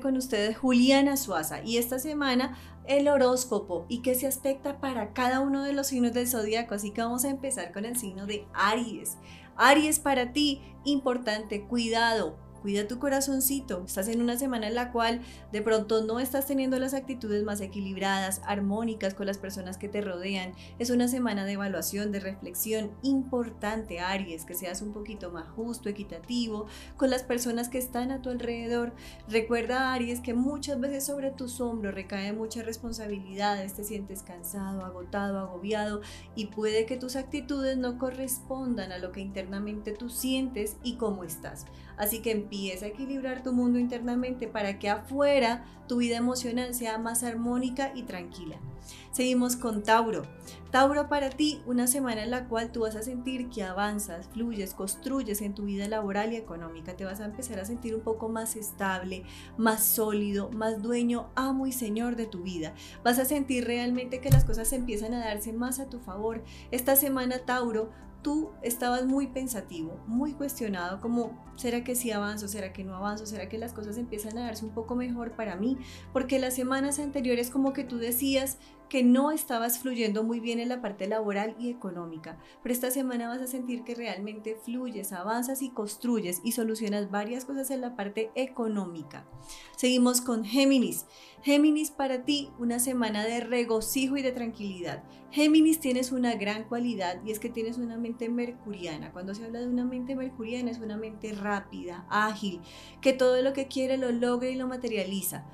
con ustedes Juliana Suaza y esta semana el horóscopo y qué se aspecta para cada uno de los signos del zodiaco. Así que vamos a empezar con el signo de Aries. Aries para ti, importante, cuidado, Cuida tu corazoncito. Estás en una semana en la cual de pronto no estás teniendo las actitudes más equilibradas, armónicas con las personas que te rodean. Es una semana de evaluación, de reflexión importante, Aries, que seas un poquito más justo, equitativo con las personas que están a tu alrededor. Recuerda, Aries, que muchas veces sobre tus hombros recaen muchas responsabilidades, te sientes cansado, agotado, agobiado y puede que tus actitudes no correspondan a lo que internamente tú sientes y cómo estás. Así que empieza a equilibrar tu mundo internamente para que afuera tu vida emocional sea más armónica y tranquila. Seguimos con Tauro. Tauro para ti, una semana en la cual tú vas a sentir que avanzas, fluyes, construyes en tu vida laboral y económica. Te vas a empezar a sentir un poco más estable, más sólido, más dueño, amo y señor de tu vida. Vas a sentir realmente que las cosas empiezan a darse más a tu favor. Esta semana, Tauro, tú estabas muy pensativo, muy cuestionado, como, ¿será que sí avanzo? ¿Será que no avanzo? ¿Será que las cosas empiezan a darse un poco mejor para mí? Porque las semanas anteriores como que tú decías que no estabas fluyendo muy bien en la parte laboral y económica, pero esta semana vas a sentir que realmente fluyes, avanzas y construyes y solucionas varias cosas en la parte económica. Seguimos con Géminis. Géminis para ti una semana de regocijo y de tranquilidad. Géminis tienes una gran cualidad y es que tienes una mente mercuriana. Cuando se habla de una mente mercuriana es una mente rápida, ágil, que todo lo que quiere lo logra y lo materializa.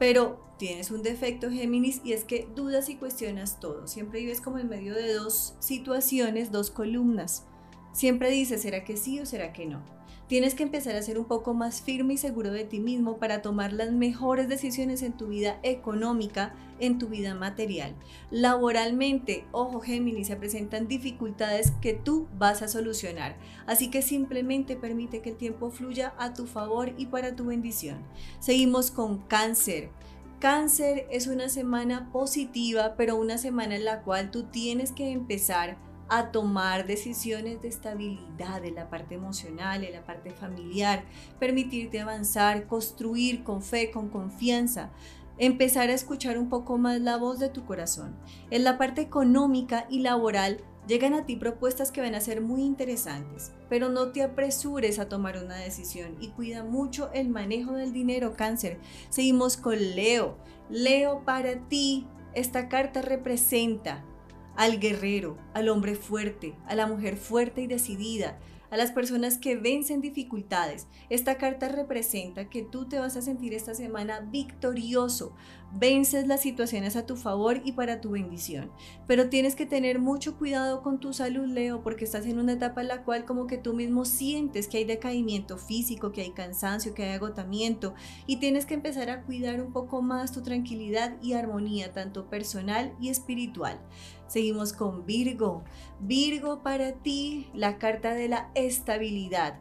Pero tienes un defecto Géminis y es que dudas y cuestionas todo. Siempre vives como en medio de dos situaciones, dos columnas. Siempre dices, ¿será que sí o será que no? Tienes que empezar a ser un poco más firme y seguro de ti mismo para tomar las mejores decisiones en tu vida económica, en tu vida material. Laboralmente, ojo Géminis, se presentan dificultades que tú vas a solucionar. Así que simplemente permite que el tiempo fluya a tu favor y para tu bendición. Seguimos con cáncer. Cáncer es una semana positiva, pero una semana en la cual tú tienes que empezar a tomar decisiones de estabilidad en la parte emocional, en la parte familiar, permitirte avanzar, construir con fe, con confianza empezar a escuchar un poco más la voz de tu corazón. En la parte económica y laboral llegan a ti propuestas que van a ser muy interesantes, pero no te apresures a tomar una decisión y cuida mucho el manejo del dinero, cáncer. Seguimos con Leo. Leo, para ti, esta carta representa al guerrero, al hombre fuerte, a la mujer fuerte y decidida, a las personas que vencen dificultades. Esta carta representa que tú te vas a sentir esta semana victorioso, vences las situaciones a tu favor y para tu bendición. Pero tienes que tener mucho cuidado con tu salud, Leo, porque estás en una etapa en la cual como que tú mismo sientes que hay decaimiento físico, que hay cansancio, que hay agotamiento y tienes que empezar a cuidar un poco más tu tranquilidad y armonía, tanto personal y espiritual. Seguimos con Virgo. Virgo para ti, la carta de la estabilidad.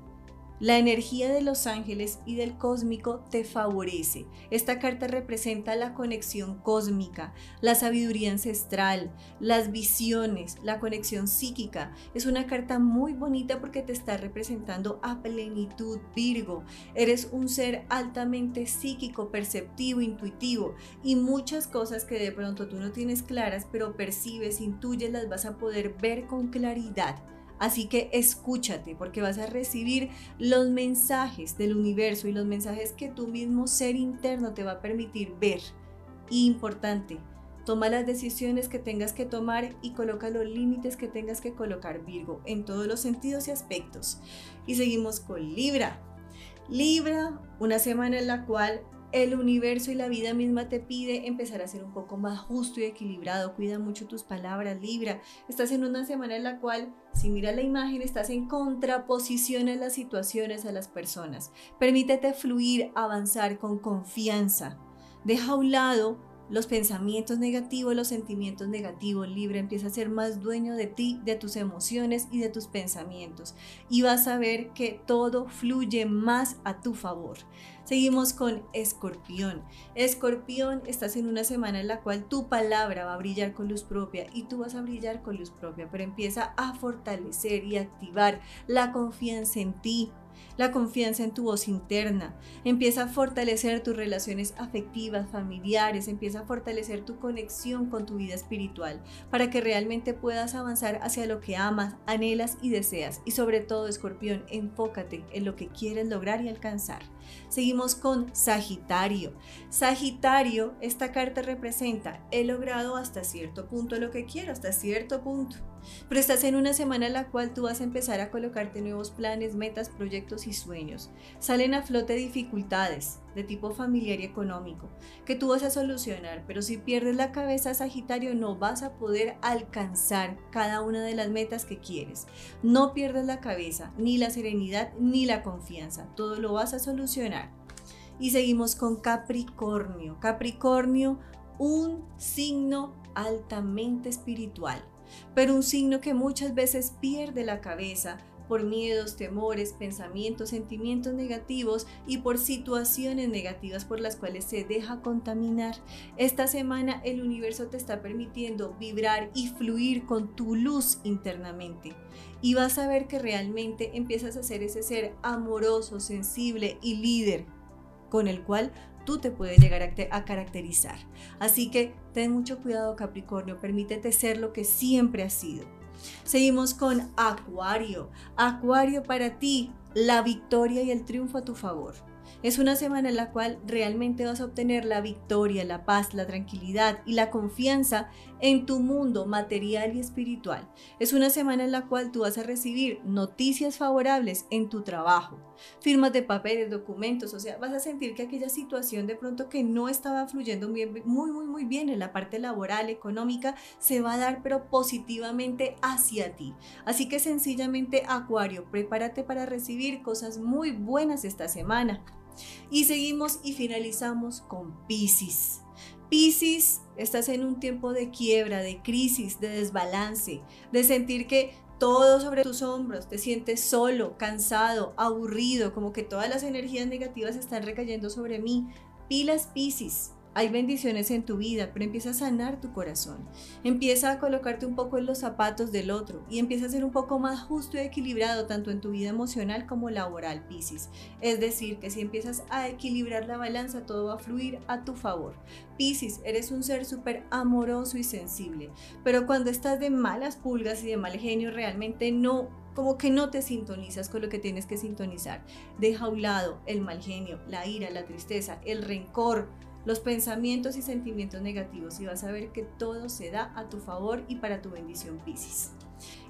La energía de los ángeles y del cósmico te favorece. Esta carta representa la conexión cósmica, la sabiduría ancestral, las visiones, la conexión psíquica. Es una carta muy bonita porque te está representando a plenitud Virgo. Eres un ser altamente psíquico, perceptivo, intuitivo y muchas cosas que de pronto tú no tienes claras, pero percibes, intuyes, las vas a poder ver con claridad. Así que escúchate porque vas a recibir los mensajes del universo y los mensajes que tu mismo ser interno te va a permitir ver. importante, toma las decisiones que tengas que tomar y coloca los límites que tengas que colocar Virgo en todos los sentidos y aspectos. Y seguimos con Libra. Libra, una semana en la cual el universo y la vida misma te pide empezar a ser un poco más justo y equilibrado. Cuida mucho tus palabras, Libra. Estás en una semana en la cual, si miras la imagen, estás en contraposición a las situaciones, a las personas. Permítete fluir, avanzar con confianza. Deja a un lado los pensamientos negativos, los sentimientos negativos, libre, empieza a ser más dueño de ti, de tus emociones y de tus pensamientos. Y vas a ver que todo fluye más a tu favor. Seguimos con escorpión. Escorpión, estás en una semana en la cual tu palabra va a brillar con luz propia y tú vas a brillar con luz propia, pero empieza a fortalecer y activar la confianza en ti, la confianza en tu voz interna, empieza a fortalecer tus relaciones afectivas, familiares, empieza a fortalecer tu conexión con tu vida espiritual para que realmente puedas avanzar hacia lo que amas, anhelas y deseas. Y sobre todo, escorpión, enfócate en lo que quieres lograr y alcanzar. Seguimos con Sagitario. Sagitario, esta carta representa, he logrado hasta cierto punto lo que quiero, hasta cierto punto. Pero estás en una semana en la cual tú vas a empezar a colocarte nuevos planes, metas, proyectos y sueños. Salen a flote dificultades de tipo familiar y económico que tú vas a solucionar, pero si pierdes la cabeza Sagitario no vas a poder alcanzar cada una de las metas que quieres. No pierdas la cabeza, ni la serenidad, ni la confianza. Todo lo vas a solucionar. Y seguimos con Capricornio. Capricornio, un signo altamente espiritual pero un signo que muchas veces pierde la cabeza por miedos, temores, pensamientos, sentimientos negativos y por situaciones negativas por las cuales se deja contaminar. Esta semana el universo te está permitiendo vibrar y fluir con tu luz internamente. Y vas a ver que realmente empiezas a ser ese ser amoroso, sensible y líder con el cual tú te puedes llegar a, caracterizar. Así que ten mucho cuidado Capricornio, permítete ser lo que siempre has sido. Seguimos con Acuario. Acuario para ti, la victoria y el triunfo a tu favor. Es una semana en la cual realmente vas a obtener la victoria, la paz, la tranquilidad y la confianza en tu mundo material y espiritual. Es una semana en la cual tú vas a recibir noticias favorables en tu trabajo, firmas de papeles, documentos, o sea, vas a sentir que aquella situación de pronto que no estaba fluyendo muy, muy, muy, bien en la parte laboral, económica, se va a dar pero positivamente hacia ti. Así que sencillamente, Acuario, prepárate para recibir cosas muy buenas esta semana. Y seguimos y finalizamos con Pisces. Pisces, estás en un tiempo de quiebra, de crisis, de desbalance, de sentir que todo sobre tus hombros, te sientes solo, cansado, aburrido, como que todas las energías negativas están recayendo sobre mí. Pilas Pisces, hay bendiciones en tu vida, pero empieza a sanar tu corazón. Empieza a colocarte un poco en los zapatos del otro y empieza a ser un poco más justo y equilibrado tanto en tu vida emocional como laboral, Piscis. Es decir, que si empiezas a equilibrar la balanza, todo va a fluir a tu favor. Piscis, eres un ser súper amoroso y sensible, pero cuando estás de malas pulgas y de mal genio, realmente no como que no te sintonizas con lo que tienes que sintonizar. Deja a un lado el mal genio, la ira, la tristeza, el rencor, los pensamientos y sentimientos negativos y vas a ver que todo se da a tu favor y para tu bendición Piscis.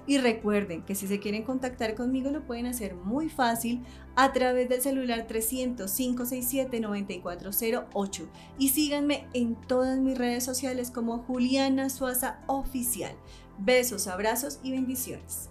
Y recuerden que si se quieren contactar conmigo lo pueden hacer muy fácil a través del celular 300 567 9408 y síganme en todas mis redes sociales como Juliana Suaza Oficial. Besos, abrazos y bendiciones.